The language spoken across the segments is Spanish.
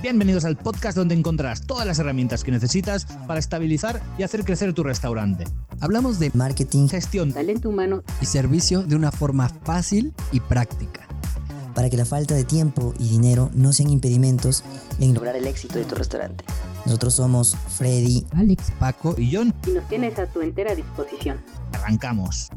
Bienvenidos al podcast donde encontrarás todas las herramientas que necesitas para estabilizar y hacer crecer tu restaurante. Hablamos de marketing, Gestión, talento humano y servicio de una forma fácil y práctica. para que la falta de tiempo y dinero no sean impedimentos en lograr el éxito de tu restaurante. Nosotros somos Freddy, Alex, Paco y John. Y nos tienes a tu entera disposición. Arrancamos.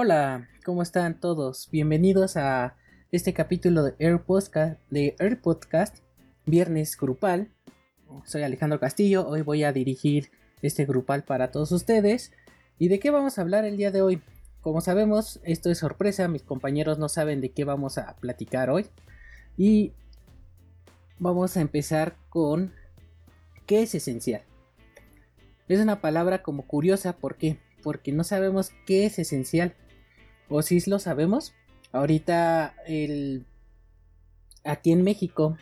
Hola, ¿cómo están todos? Bienvenidos a este capítulo de Air Podcast, Viernes Grupal. Soy Alejandro Castillo, hoy voy a dirigir este grupal para todos ustedes. ¿Y de qué vamos a hablar el día de hoy? Como sabemos, esto es sorpresa, mis compañeros no saben de qué vamos a platicar hoy. Y vamos a empezar con ¿qué es esencial? Es una palabra como curiosa, ¿por qué? Porque no sabemos qué es esencial. O si lo sabemos. Ahorita el... aquí en México,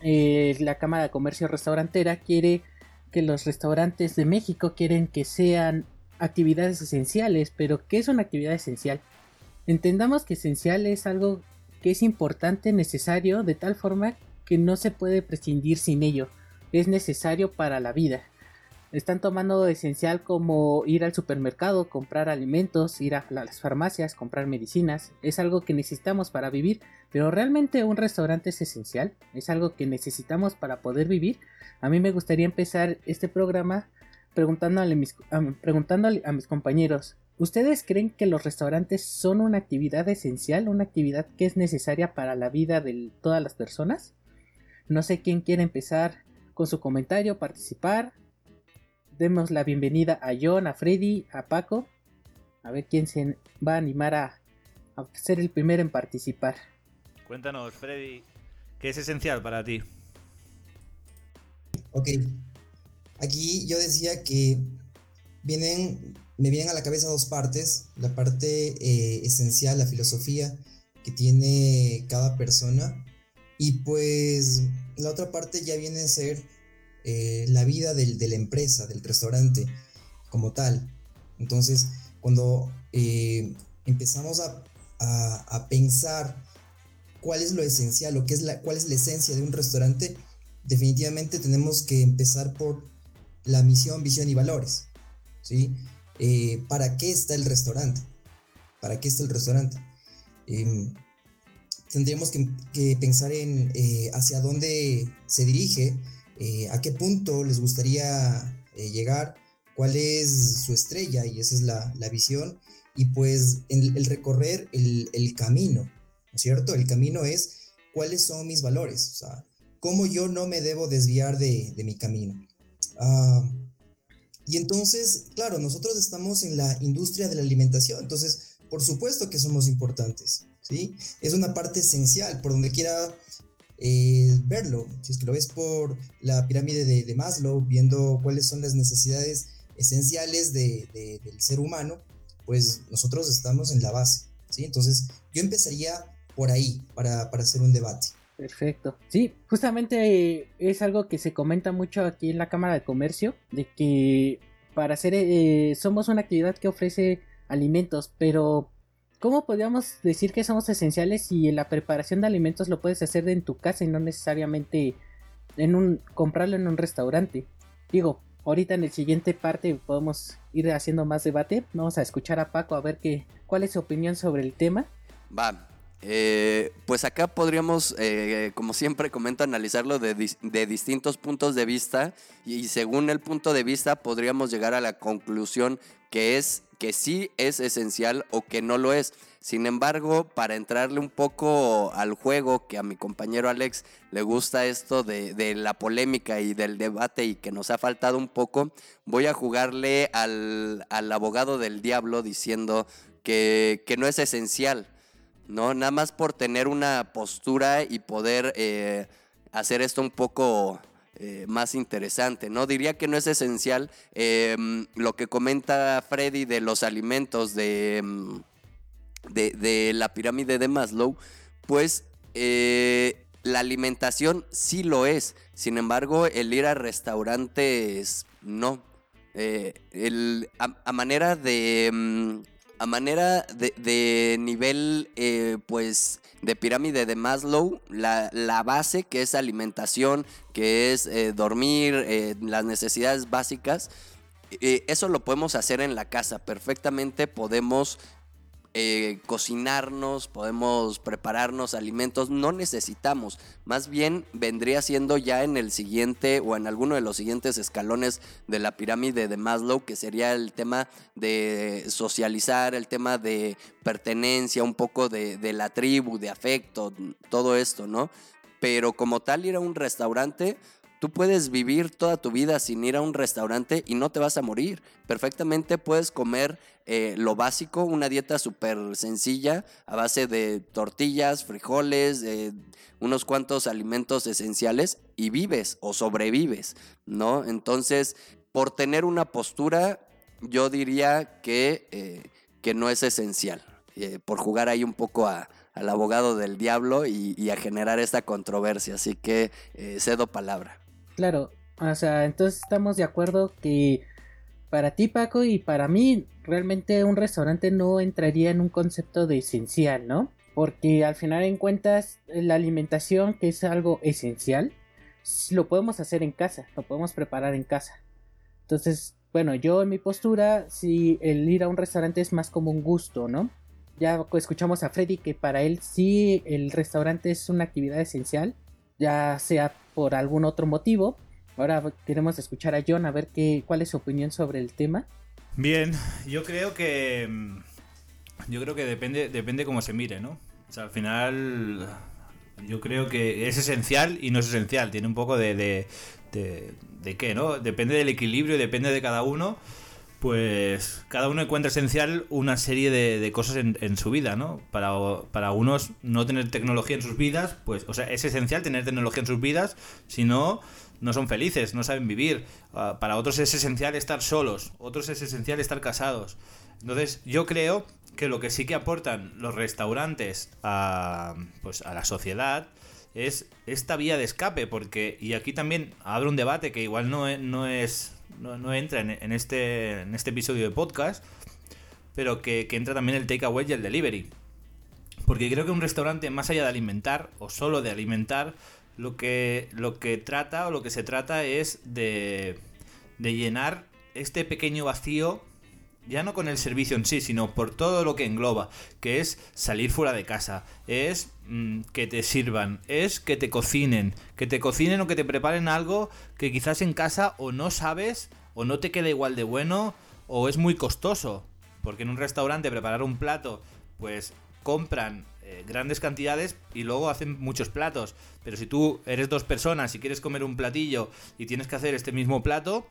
eh, la Cámara de Comercio Restaurantera quiere que los restaurantes de México quieren que sean actividades esenciales, pero ¿qué es una actividad esencial? Entendamos que esencial es algo que es importante, necesario, de tal forma que no se puede prescindir sin ello. Es necesario para la vida. Están tomando esencial como ir al supermercado, comprar alimentos, ir a las farmacias, comprar medicinas. Es algo que necesitamos para vivir, pero realmente un restaurante es esencial. Es algo que necesitamos para poder vivir. A mí me gustaría empezar este programa preguntándole, mis- preguntándole a mis compañeros. ¿Ustedes creen que los restaurantes son una actividad esencial, una actividad que es necesaria para la vida de todas las personas? No sé quién quiere empezar con su comentario, participar. Demos la bienvenida a John, a Freddy, a Paco. A ver quién se va a animar a, a ser el primero en participar. Cuéntanos, Freddy, ¿qué es esencial para ti? Ok. Aquí yo decía que vienen, me vienen a la cabeza dos partes. La parte eh, esencial, la filosofía que tiene cada persona. Y pues la otra parte ya viene a ser eh, la vida de la empresa, del restaurante como tal. Entonces, cuando eh, empezamos a, pensar cuál es lo esencial o qué es la, cuál es la esencia de un restaurante, definitivamente tenemos que empezar por la misión, visión y valores. ¿sí? Eh, ¿Para qué está el restaurante? ¿Para qué está el restaurante? Em, tendríamos que, pensar en hacia dónde se dirige, eh, a qué punto les gustaría eh, llegar, cuál es su estrella, y esa es la, visión, y pues el, recorrer el, camino, ¿no es cierto? El camino es cuáles son mis valores, o sea, cómo yo no me debo desviar de, de mi camino. Ah, y entonces, claro, nosotros estamos en la industria de la alimentación, entonces, por supuesto que somos importantes, ¿sí? Es una parte esencial, por donde quiera eh, verlo. Si es que lo ves por la pirámide de, de Maslow, viendo cuáles son las necesidades esenciales de- de- del ser humano, pues nosotros estamos en la base, ¿sí? Entonces, yo empezaría por ahí para, para hacer un debate. Perfecto. Sí, justamente es algo que se comenta mucho aquí en la Cámara de Comercio, de que para hacer, eh, somos una actividad que ofrece alimentos, pero ¿cómo podríamos decir que somos esenciales si la preparación de alimentos lo puedes hacer en tu casa y no necesariamente en un comprarlo en un restaurante? Digo, ahorita en el siguiente parte podemos ir haciendo más debate. Vamos a escuchar a Paco a ver qué, cuál es su opinión sobre el tema. Va. eh, pues acá podríamos, eh, como siempre comento, analizarlo de, de distintos puntos de vista y según el punto de vista podríamos llegar a la conclusión que es que sí es esencial o que no lo es. Sin embargo, para entrarle un poco al juego, que a mi compañero Alex le gusta esto de, la polémica y del debate y que nos ha faltado un poco, voy a jugarle al, al abogado del diablo diciendo que, que no es esencial. ¿no? Nada más por tener una postura y poder eh, hacer esto un poco eh, más interesante, ¿no? Diría que no es esencial eh, lo que comenta Freddy de los alimentos de, mm, de, la pirámide de Maslow, pues eh, la alimentación sí lo es, sin embargo el ir a restaurantes no. A manera de, mm, A manera de, nivel, eh, pues, de pirámide de Maslow, la, la base que es alimentación, que es eh, dormir, eh, las necesidades básicas, eso lo podemos hacer en la casa. Perfectamente podemos eh, cocinarnos, podemos prepararnos alimentos, no necesitamos. Más bien vendría siendo ya en el siguiente o en alguno de los siguientes escalones de la pirámide de Maslow, que sería el tema de socializar, el tema de pertenencia, un poco de, de la tribu, de afecto, todo esto, ¿no? Pero como tal ir a un restaurante, Tú puedes vivir toda tu vida sin ir a un restaurante y no te vas a morir. Perfectamente puedes comer eh, lo básico, una dieta súper sencilla a base de tortillas, frijoles, eh, unos cuantos alimentos esenciales y vives o sobrevives, ¿no? Entonces, por tener una postura, yo diría que, eh, que no es esencial. Por jugar ahí un poco a, al abogado del diablo y, a generar esta controversia. Así que cedo palabra. Claro, o sea, entonces estamos de acuerdo que para ti Paco y para mí realmente un restaurante no entraría en un concepto de esencial, ¿no? Porque al final en cuentas la alimentación que es algo esencial lo podemos hacer en casa, lo podemos preparar en casa. Entonces, bueno, yo en mi postura, si el ir a un restaurante es más como un gusto, ¿no? Ya escuchamos a Freddy que para él sí el restaurante es una actividad esencial, ya sea por algún otro motivo. Ahora queremos escuchar a John a ver qué, cuál es su opinión sobre el tema. Bien, yo creo que yo creo que depende depende cómo se mire, ¿no? O sea, al final yo creo que es esencial y no es esencial, tiene un poco de de, de, de qué, ¿no? Depende del equilibrio y depende de cada uno. Pues cada uno encuentra esencial una serie de, cosas en, su vida, ¿no? Para, para unos no tener tecnología en sus vidas, pues, o sea, es esencial tener tecnología en sus vidas, si no, no son felices, no saben vivir. Uh, para otros es esencial estar solos, otros es esencial estar casados. Entonces, yo creo que lo que sí que aportan los restaurantes a, pues, a la sociedad es esta vía de escape, porque, y aquí también abro un debate que igual no es no, entra en, este, en este episodio de podcast, pero que, que, entra también el takeaway y el delivery. Porque creo que un restaurante, más allá de alimentar, o solo de alimentar, lo que, lo que trata o lo que se trata es de, de llenar este pequeño vacío ya no con el servicio en sí, sino por todo lo que engloba, que es salir fuera de casa, es mmm, que te sirvan, es que te cocinen, que te cocinen o que te preparen algo que quizás en casa o no sabes, o no te queda igual de bueno, o es muy costoso, porque en un restaurante preparar un plato, pues compran eh, grandes cantidades y luego hacen muchos platos, pero si tú eres dos personas y quieres comer un platillo y tienes que hacer este mismo plato,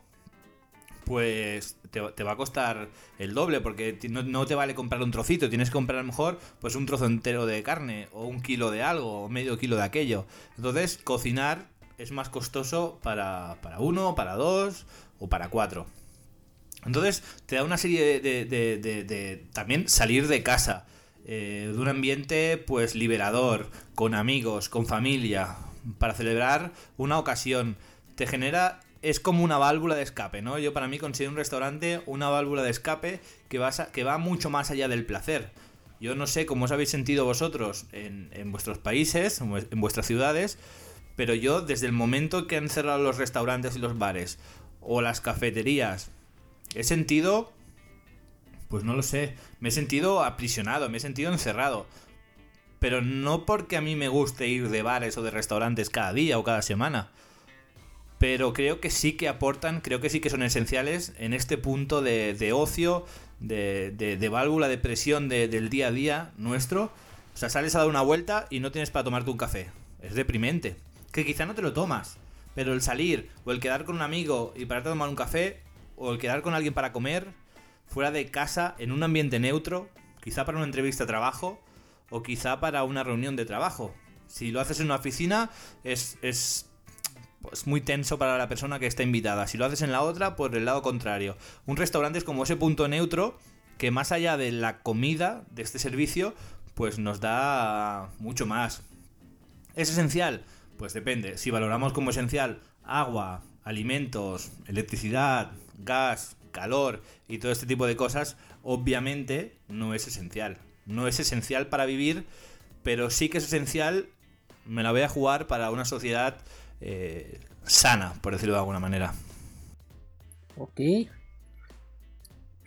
pues te, va a costar el doble, porque no, te vale comprar un trocito, tienes que comprar a lo mejor pues un trozo entero de carne, o un kilo de algo, o medio kilo de aquello. Entonces, cocinar es más costoso para, para uno, para dos o para cuatro. Entonces, te da una serie de, de, de, de también salir de casa, eh, de un ambiente pues liberador, con amigos, con familia, para celebrar una ocasión. Te genera es como una válvula de escape, ¿no? Yo para mí considero un restaurante una válvula de escape que va, que va mucho más allá del placer. Yo no sé cómo os habéis sentido vosotros en, en vuestros países, en vuestras ciudades, pero yo desde el momento que han cerrado los restaurantes y los bares o las cafeterías, he sentido, pues no lo sé, me he sentido aprisionado, me he sentido encerrado. Pero no porque a mí me guste ir de bares o de restaurantes cada día o cada semana pero creo que sí que aportan, creo que sí que son esenciales en este punto de, de ocio, de, de, válvula de presión del día a día nuestro. O sea, sales a dar una vuelta y no tienes para tomarte un café. Es deprimente. Que quizá no te lo tomas, pero el salir o el quedar con un amigo y pararte a tomar un café, o el quedar con alguien para comer, fuera de casa, en un ambiente neutro, quizá para una entrevista de trabajo, o quizá para una reunión de trabajo. Si lo haces en una oficina, es pues muy tenso para la persona que está invitada. Si lo haces en la otra, por el lado contrario. Un restaurante es como ese punto neutro que más allá de la comida de este servicio, pues nos da mucho más. ¿Es esencial? Pues depende. Si valoramos como esencial agua, alimentos, electricidad, gas, calor y todo este tipo de cosas, obviamente no es esencial. No es esencial para vivir, pero sí que es esencial, me la voy a jugar para una sociedad eh, sana, por decirlo de alguna manera. Ok.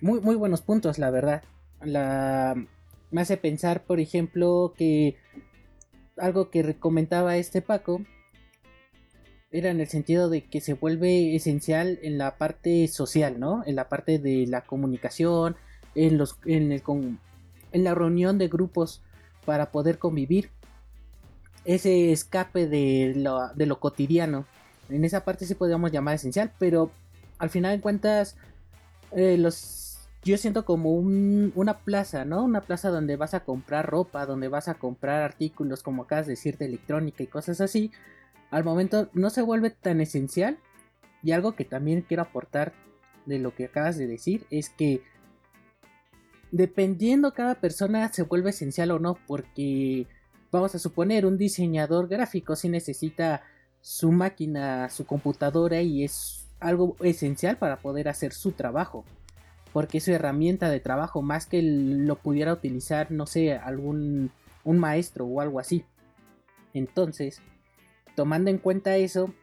Muy, muy buenos puntos, la verdad. La... Me hace pensar, por ejemplo, que algo que comentaba este Paco era en el sentido de que se vuelve esencial en la parte social, ¿no? En la parte de la comunicación, en los en el en la reunión de grupos para poder convivir. Ese escape de lo, cotidiano. En esa parte sí podríamos llamar esencial, pero al final de cuentas eh, los yo siento como una plaza, ¿no? Una plaza donde vas a comprar ropa, donde vas a comprar artículos, como acabas de decir, de electrónica y cosas así. Al momento no se vuelve tan esencial. Y algo que también quiero aportar de lo que acabas de decir es que dependiendo cada persona se vuelve esencial o no, porque vamos a suponer un diseñador gráfico si necesita su máquina, su computadora y es algo esencial para poder hacer su trabajo porque es su herramienta de trabajo más que lo pudiera utilizar, no sé, algún un maestro o algo así. Entonces, tomando en cuenta eso,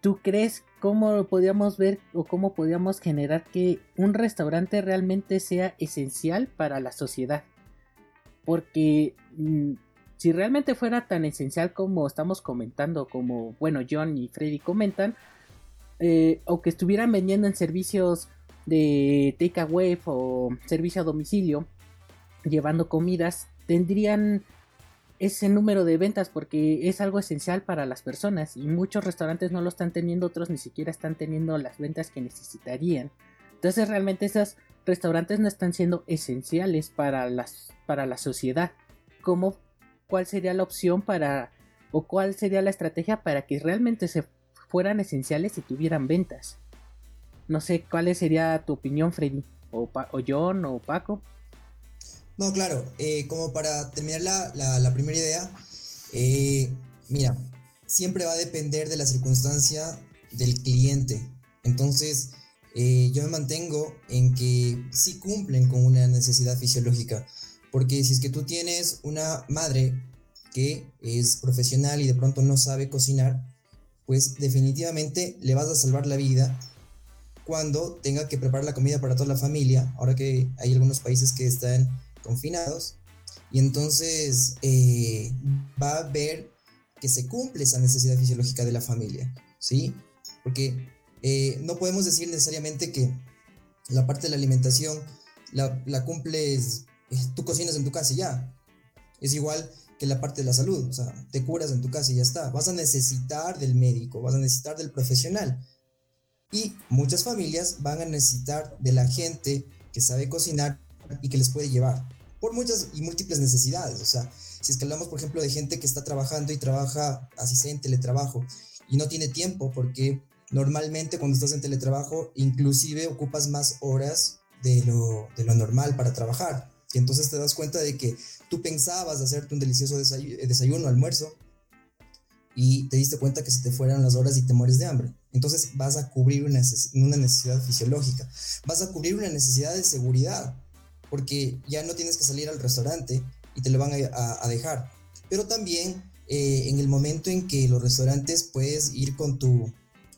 ¿tú crees cómo podríamos ver o cómo podríamos generar que un restaurante realmente sea esencial para la sociedad? Porque mm, si realmente fuera tan esencial como estamos comentando, como bueno John y Freddy comentan, eh, o que estuvieran vendiendo en servicios de takeaway o servicio a domicilio llevando comidas tendrían ese número de ventas porque es algo esencial para las personas y muchos restaurantes no lo están teniendo, otros ni siquiera están teniendo las ventas que necesitarían. Entonces realmente esos restaurantes no están siendo esenciales para, las, para la sociedad. ¿Cómo, ¿Cuál sería la opción para o cuál sería la estrategia para que realmente se fueran esenciales y tuvieran ventas? No sé, ¿cuál sería tu opinión, Freddy? O, John o Paco. No, claro, eh, como para terminar la, primera idea, eh, mira, siempre va a depender de la circunstancia del cliente. Entonces, eh, yo me mantengo en que sí cumplen con una necesidad fisiológica. Porque si es que tú tienes una madre que es profesional y de pronto no sabe cocinar, pues definitivamente le vas a salvar la vida cuando tenga que preparar la comida para toda la familia, ahora que hay algunos países que están confinados, y entonces eh, va a ver que se cumple esa necesidad fisiológica de la familia, ¿sí? Porque eh, no podemos decir necesariamente que la parte de la alimentación la, la cumples, eh, tú cocinas en tu casa y ya. Es igual que la parte de la salud, o sea, te curas en tu casa y ya está. Vas a necesitar del médico, vas a necesitar del profesional. Y muchas familias van a necesitar de la gente que sabe cocinar y que les puede llevar por muchas y múltiples necesidades. O sea, si es que hablamos, por ejemplo, de gente que está trabajando y trabaja así sea en teletrabajo y no tiene tiempo porque normalmente cuando estás en teletrabajo inclusive ocupas más horas de lo, normal para trabajar. Y entonces te das cuenta de que tú pensabas hacerte un delicioso desayuno, almuerzo, y te diste cuenta que se te fueron las horas y te mueres de hambre. Entonces vas a cubrir una, necesidad fisiológica, vas a cubrir una necesidad de seguridad, porque ya no tienes que salir al restaurante y te lo van a, dejar. Pero también eh, en el momento en que los restaurantes puedes ir con tu,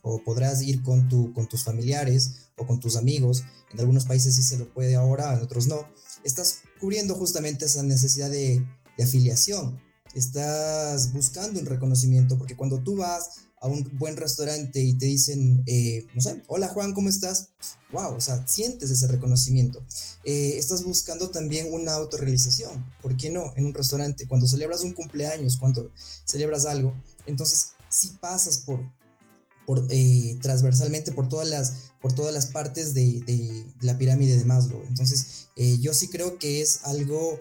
o podrás ir con, tu, con tus familiares o con tus amigos, en algunos países sí se lo puede ahora, en otros no, estás cubriendo justamente esa necesidad de, de afiliación, estás buscando un reconocimiento, porque cuando tú vas a un buen restaurante y te dicen, eh, no sé, hola Juan, ¿cómo estás? Wow, o sea, sientes ese reconocimiento. Eh, estás buscando también una autorrealización, ¿por qué no? En un restaurante, cuando celebras un cumpleaños, cuando celebras algo, entonces si pasas por, por eh, transversalmente por todas las, por todas las partes de, de la pirámide de Maslow. Entonces, yo sí creo que es algo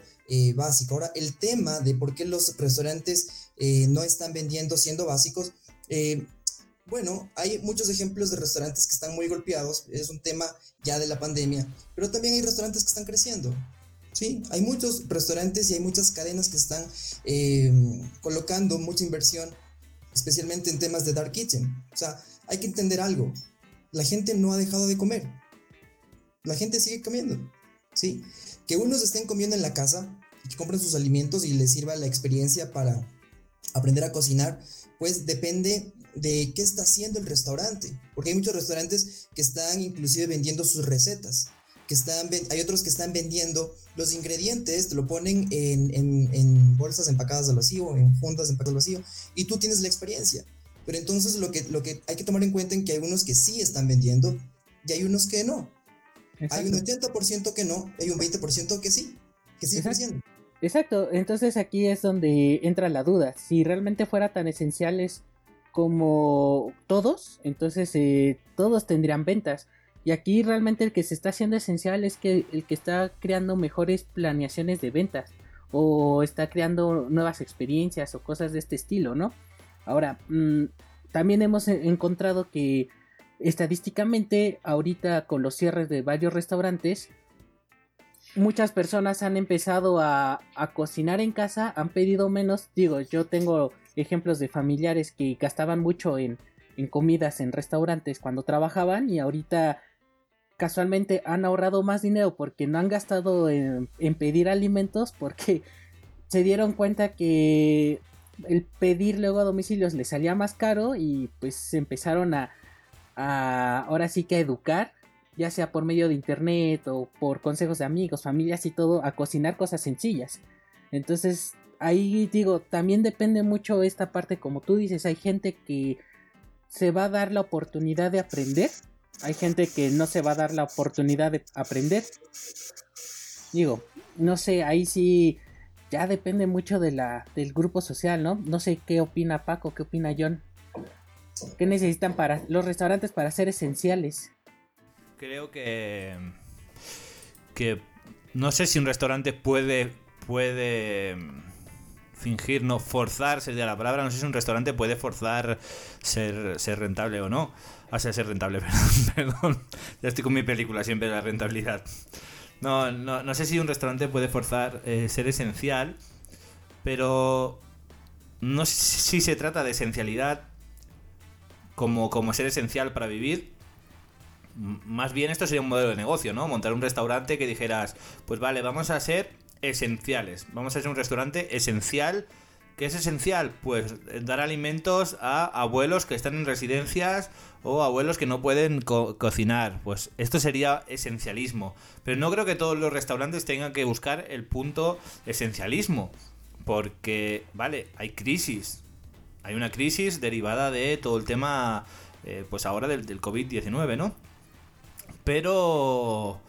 básico. Ahora, el tema de por qué los restaurantes no están vendiendo siendo básicos, eh, bueno, hay muchos ejemplos de restaurantes que están muy golpeados, es un tema ya de la pandemia, pero también hay restaurantes que están creciendo. Sí, hay muchos restaurantes y hay muchas cadenas que están eh, colocando mucha inversión, especialmente en temas de dark kitchen. O sea, hay que entender algo. La gente no ha dejado de comer. la gente sigue comiendo, ¿sí? Que unos estén comiendo en la casa y que compren sus alimentos y les sirva la experiencia para aprender a cocinar, pues depende de qué está haciendo el restaurante, porque hay muchos restaurantes que están inclusive vendiendo sus recetas, que están, hay otros que están vendiendo los ingredientes, te lo ponen en, en, en bolsas empacadas al vacío, en fundas empacadas al vacío, y tú tienes la experiencia. Pero entonces lo que, lo que hay que tomar en cuenta es que hay unos que sí están vendiendo y hay unos que no. Hay un 80% que no, hay un 20% que sí, que sí Exacto. Exacto, entonces aquí es donde entra la duda. Si realmente fuera tan esenciales como todos, entonces eh, todos tendrían ventas. Y aquí realmente el que se está haciendo esencial es que el que está creando mejores planeaciones de ventas o está creando nuevas experiencias o cosas de este estilo, ¿no? Ahora, mm, también hemos encontrado que estadísticamente ahorita con los cierres de varios restaurantes, muchas personas han empezado a, a, cocinar en casa, han pedido menos. Digo, yo tengo ejemplos de familiares que gastaban mucho en, en comidas en restaurantes cuando trabajaban y ahorita casualmente han ahorrado más dinero porque no han gastado en, pedir alimentos porque se dieron cuenta que el pedir luego a domicilios les salía más caro y pues empezaron a, a ahora sí que a educar ya sea por medio de internet o por consejos de amigos, familias y todo, a cocinar cosas sencillas. Entonces, ahí digo, también depende mucho esta parte, como tú dices, hay gente que se va a dar la oportunidad de aprender, hay gente que no se va a dar la oportunidad de aprender. Digo, no sé, ahí sí ya depende mucho de la, del grupo social, ¿no? No sé qué opina Paco, qué opina John. ¿Qué necesitan para los restaurantes para ser esenciales? creo que. que. No sé si un restaurante puede. puede. fingir, no, forzar sería la palabra. No sé si un restaurante puede forzar ser, ser rentable o no. O sea, ser rentable, perdón, perdón. Ya estoy con mi película siempre la rentabilidad. No, no, no sé si un restaurante puede forzar eh, ser esencial, pero no sé si se trata de esencialidad como, como ser esencial para vivir más bien esto sería un modelo de negocio, ¿no? Montar un restaurante que dijeras, pues vale, vamos a ser esenciales, vamos a ser un restaurante esencial. ¿Qué es esencial? Pues dar alimentos a abuelos que están en residencias o abuelos que no pueden cocinar. Pues esto sería esencialismo. Pero no creo que todos los restaurantes tengan que buscar el punto esencialismo. Porque, vale, hay crisis. Hay una crisis derivada de todo el tema, eh, pues ahora del, del COVID-19, ¿no? Pero.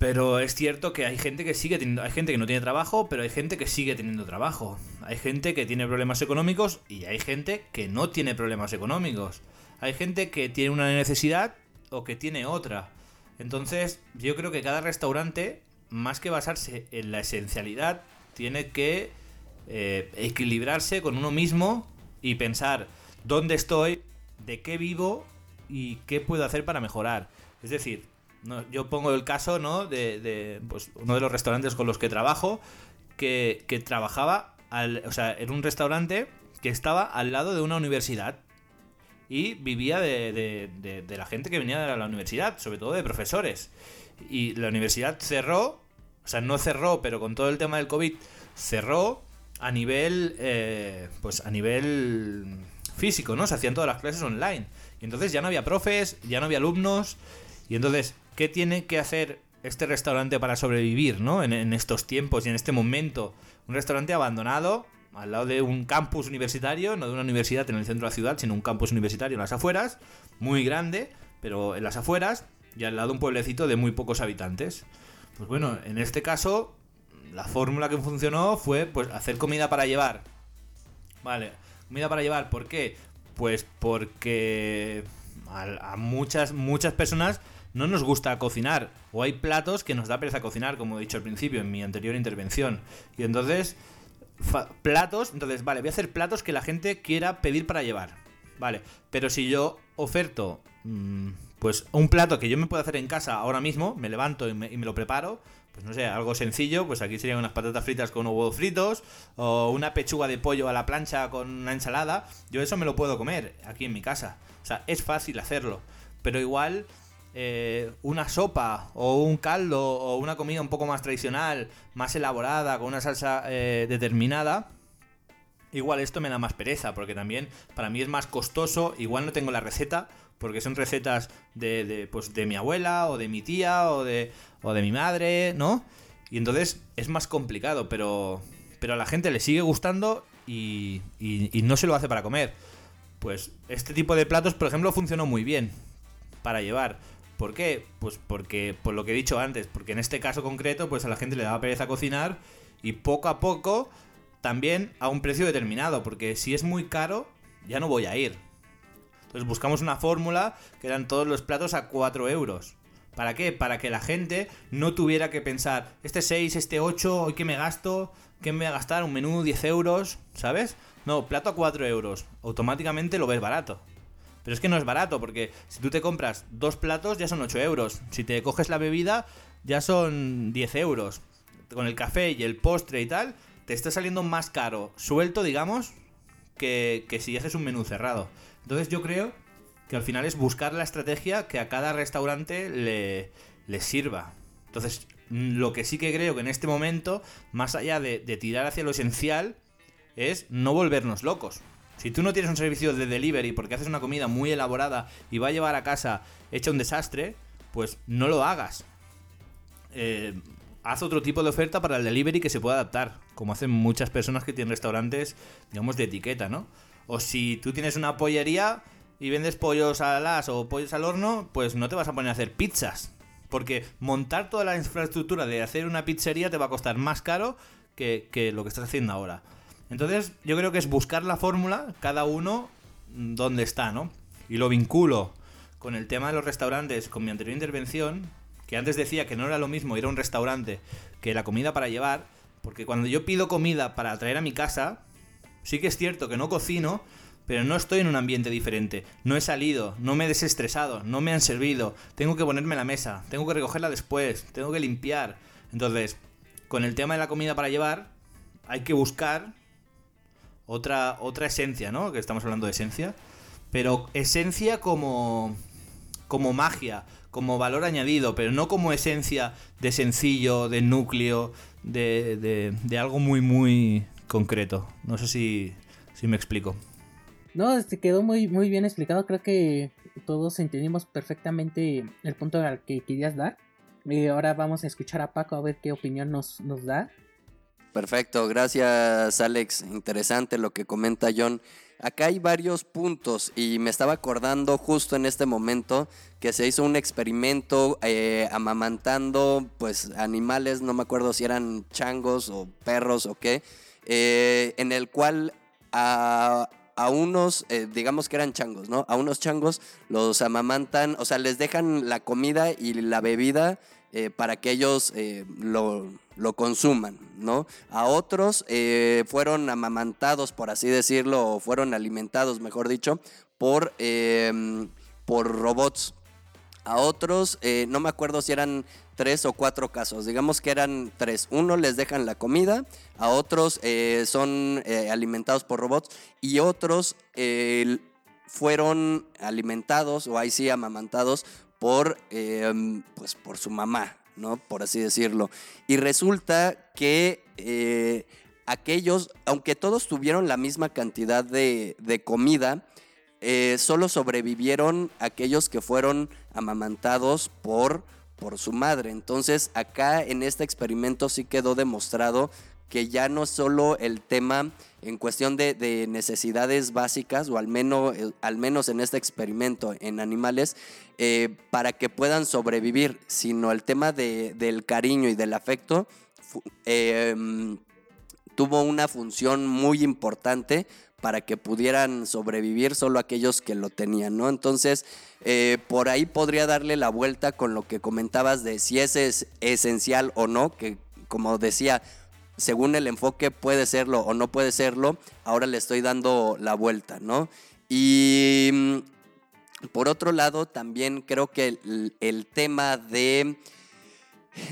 Pero es cierto que hay gente que sigue teniendo. Hay gente que no tiene trabajo, pero hay gente que sigue teniendo trabajo. Hay gente que tiene problemas económicos y hay gente que no tiene problemas económicos. Hay gente que tiene una necesidad o que tiene otra. Entonces, yo creo que cada restaurante, más que basarse en la esencialidad, tiene que eh, equilibrarse con uno mismo y pensar dónde estoy, de qué vivo y qué puedo hacer para mejorar. Es decir, yo pongo el caso ¿no? de, pues, uno de los restaurantes con los que trabajo, que, trabajaba al, o sea, en un restaurante que estaba al lado de una universidad y vivía de, de, la gente que venía de la universidad, sobre todo de profesores. Y la universidad cerró, o sea, no cerró, pero con todo el tema del COVID, cerró a nivel, eh, pues a nivel físico, ¿no? Se hacían todas las clases online. Y entonces ya no había profes, ya no había alumnos. Y entonces, ¿qué tiene que hacer este restaurante para sobrevivir, ¿no? En, estos tiempos y en este momento. Un restaurante abandonado al lado de un campus universitario, no de una universidad en el centro de la ciudad, sino un campus universitario en las afueras, muy grande, pero en las afueras, y al lado de un pueblecito de muy pocos habitantes. Pues bueno, en este caso, la fórmula que funcionó fue pues hacer comida para llevar. Vale, comida para llevar, ¿por qué? Pues porque a, muchas, muchas personas no nos gusta cocinar. O hay platos que nos da pereza cocinar, como he dicho al principio en mi anterior intervención. Y entonces, platos, entonces, vale, voy a hacer platos que la gente quiera pedir para llevar. Vale, pero si yo oferto, mm, pues un plato que yo me puedo hacer en casa ahora mismo, me levanto y me, y me lo preparo, pues no sé, algo sencillo, pues aquí serían unas patatas fritas con huevos fritos o una pechuga de pollo a la plancha con una ensalada. Yo eso me lo puedo comer aquí en mi casa. O sea, es fácil hacerlo. Pero igual eh, una sopa o un caldo o una comida un poco más tradicional, más elaborada, con una salsa eh, determinada, igual esto me da más pereza, porque también para mí es más costoso, igual no tengo la receta, porque son recetas de, de, pues, de mi abuela o de mi tía o de, o de mi madre, ¿no? Y entonces es más complicado, pero, pero a la gente le sigue gustando y, y, y no se lo hace para comer. Pues este tipo de platos, por ejemplo, funcionó muy bien para llevar. ¿Por qué? Pues porque, por lo que he dicho antes, porque en este caso concreto, pues a la gente le daba pereza cocinar y poco a poco también a un precio determinado, porque si es muy caro, ya no voy a ir. Entonces buscamos una fórmula que eran todos los platos a 4 euros. ¿Para qué? Para que la gente no tuviera que pensar, este 6, este 8, hoy qué me gasto, qué me voy a gastar, un menú 10 euros, ¿sabes? No, plato a 4 euros, automáticamente lo ves barato. Pero es que no es barato, porque si tú te compras dos platos ya son 8 euros. Si te coges la bebida ya son 10 euros. Con el café y el postre y tal, te está saliendo más caro, suelto, digamos, que, que si haces un menú cerrado. Entonces yo creo que al final es buscar la estrategia que a cada restaurante le, le sirva. Entonces, lo que sí que creo que en este momento, más allá de, de tirar hacia lo esencial, es no volvernos locos. Si tú no tienes un servicio de delivery porque haces una comida muy elaborada y va a llevar a casa hecha un desastre, pues no lo hagas. Eh, haz otro tipo de oferta para el delivery que se pueda adaptar, como hacen muchas personas que tienen restaurantes, digamos, de etiqueta, ¿no? O si tú tienes una pollería y vendes pollos a las o pollos al horno, pues no te vas a poner a hacer pizzas. Porque montar toda la infraestructura de hacer una pizzería te va a costar más caro que, que lo que estás haciendo ahora. Entonces, yo creo que es buscar la fórmula, cada uno donde está, ¿no? Y lo vinculo con el tema de los restaurantes, con mi anterior intervención, que antes decía que no era lo mismo ir a un restaurante que la comida para llevar, porque cuando yo pido comida para traer a mi casa, sí que es cierto que no cocino, pero no estoy en un ambiente diferente. No he salido, no me he desestresado, no me han servido, tengo que ponerme la mesa, tengo que recogerla después, tengo que limpiar. Entonces, con el tema de la comida para llevar, hay que buscar otra, otra esencia, ¿no? Que estamos hablando de esencia. Pero esencia como, como magia, como valor añadido, pero no como esencia de sencillo, de núcleo, de, de, de algo muy, muy concreto. No sé si, si me explico. No, este quedó muy, muy bien explicado. Creo que todos entendimos perfectamente el punto al que querías dar. Y ahora vamos a escuchar a Paco a ver qué opinión nos, nos da. Perfecto, gracias Alex. Interesante lo que comenta John. Acá hay varios puntos y me estaba acordando justo en este momento que se hizo un experimento eh, amamantando pues animales, no me acuerdo si eran changos o perros o qué, eh, en el cual a, a unos, eh, digamos que eran changos, ¿no? A unos changos los amamantan, o sea, les dejan la comida y la bebida eh, para que ellos eh, lo, lo, consuman, ¿no? A otros eh, fueron amamantados, por así decirlo, o fueron alimentados, mejor dicho, por, em, por robots. A otros, no me acuerdo si eran tres o cuatro casos, digamos que eran tres. Uno les dejan la comida, a otros son alimentados por robots y otros fueron alimentados o ahí sí amamantados por, eh, pues por su mamá, ¿no? Por así decirlo. Y resulta que eh, aquellos, aunque todos tuvieron la misma cantidad de, de comida, eh, solo sobrevivieron aquellos que fueron amamantados por, por su madre. Entonces acá en este experimento sí quedó demostrado que ya no solo el tema en cuestión de, de necesidades básicas, o al menos, eh, al menos en este experimento en animales, eh, para que puedan sobrevivir, sino el tema de, del cariño y del afecto eh, tuvo una función muy importante para que pudieran sobrevivir solo aquellos que lo tenían, ¿no? Entonces, eh, por ahí podría darle la vuelta con lo que comentabas de si ese es esencial o no, que como decía, según el enfoque puede serlo o no puede serlo, ahora le estoy dando la vuelta, ¿no? Y mm, por otro lado, también creo que el, tema de,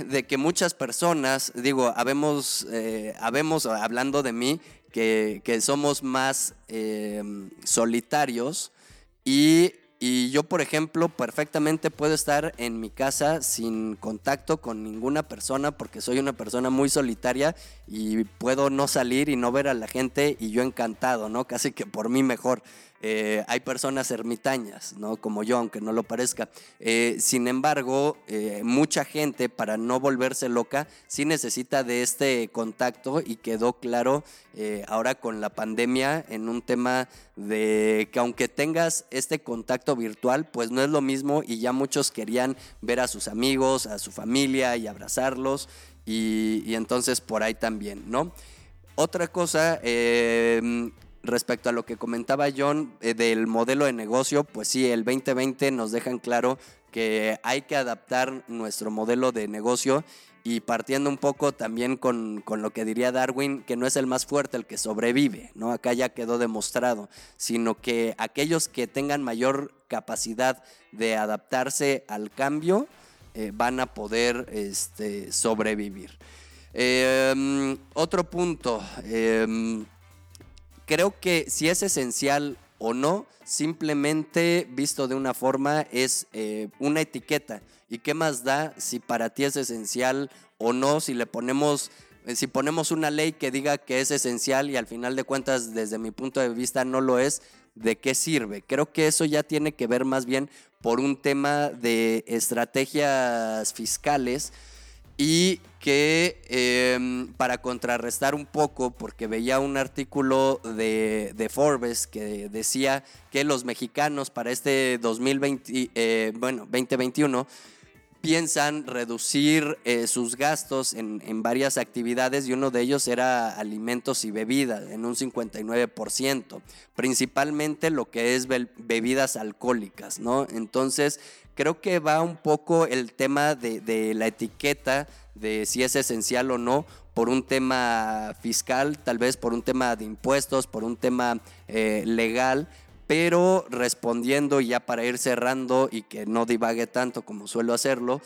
de, que muchas personas, digo, habemos, eh, habemos hablando de mí, que, que somos más eh, solitarios y Y yo, por ejemplo, perfectamente puedo estar en mi casa sin contacto con ninguna persona porque soy una persona muy solitaria y puedo no salir y no ver a la gente y yo encantado, ¿no? Casi que por mí mejor. Eh, hay personas ermitañas, ¿no? Como yo, aunque no lo parezca. Eh, sin embargo, eh, mucha gente, para no volverse loca, sí necesita de este contacto y quedó claro ahora con la pandemia en un tema de que aunque tengas este contacto virtual, pues no es lo mismo y ya muchos querían ver a sus amigos, a su familia y abrazarlos y, entonces por ahí también, ¿no? Otra cosa, respecto a lo que comentaba John eh, del modelo de negocio, pues sí, el 2020 nos dejan claro que hay que adaptar nuestro modelo de negocio y partiendo un poco también con, con, lo que diría Darwin, que no es el más fuerte el que sobrevive, ¿no? Acá ya quedó demostrado, sino que aquellos que tengan mayor capacidad de adaptarse al cambio eh, van a poder este, sobrevivir. Eh, otro punto, creo que si es esencial o no, simplemente visto de una forma es eh, una etiqueta. ¿Y qué más da si para ti es esencial o no? Si le ponemos, eh, si ponemos una ley que diga que es esencial y al final de cuentas, desde mi punto de vista, no lo es, ¿de qué sirve? Creo que eso ya tiene que ver más bien por un tema de estrategias fiscales y que em, para contrarrestar un poco, porque veía un artículo de, Forbes que decía que los mexicanos para este 2020, eh, bueno, 2021 piensan reducir eh, sus gastos en, en, varias actividades y uno de ellos era alimentos y bebidas en un 59%, principalmente lo que es bebidas alcohólicas, ¿no? Entonces, creo que va un poco el tema de, la etiqueta, de si es esencial o no, por un tema fiscal, tal vez por un tema de impuestos, por un tema eh, legal, pero respondiendo ya para ir cerrando y que no divague tanto como suelo hacerlo,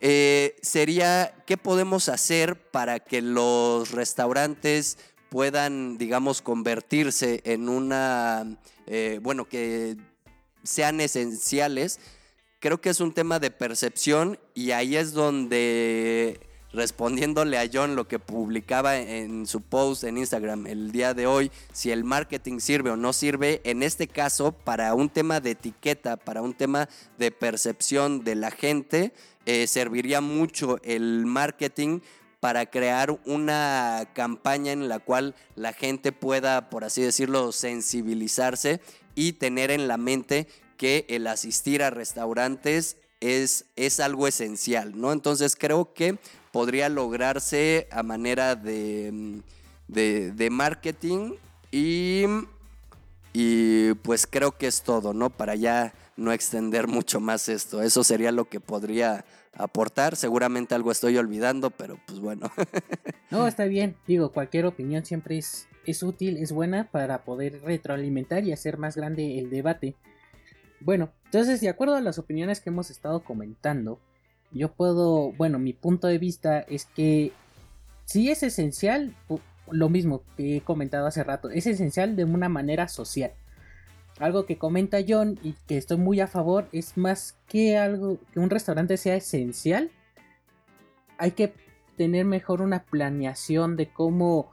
eh, sería qué podemos hacer para que los restaurantes puedan, digamos, convertirse en una, eh, bueno, que sean esenciales creo que es un tema de percepción y ahí es donde respondiéndole a John lo que publicaba en su post en Instagram el día de hoy, si el marketing sirve o no sirve, en este caso para un tema de etiqueta, para un tema de percepción de la gente, eh, serviría mucho el marketing para crear una campaña en la cual la gente pueda, por así decirlo, sensibilizarse y tener en la mente que el asistir a restaurantes es, es algo esencial, ¿no? Entonces creo que podría lograrse a manera de, de, marketing y, y pues creo que es todo, ¿no? Para ya no extender mucho más esto. Eso sería lo que podría aportar. Seguramente algo estoy olvidando, pero pues bueno. no, está bien. Digo, cualquier opinión siempre es, es útil, es buena para poder retroalimentar y hacer más grande el debate. Bueno, entonces de acuerdo a las opiniones que hemos estado comentando, yo puedo, bueno, mi punto de vista es que si es esencial, lo mismo que he comentado hace rato, es esencial de una manera social. Algo que comenta John y que estoy muy a favor es más que algo que un restaurante sea esencial. Hay que tener mejor una planeación de cómo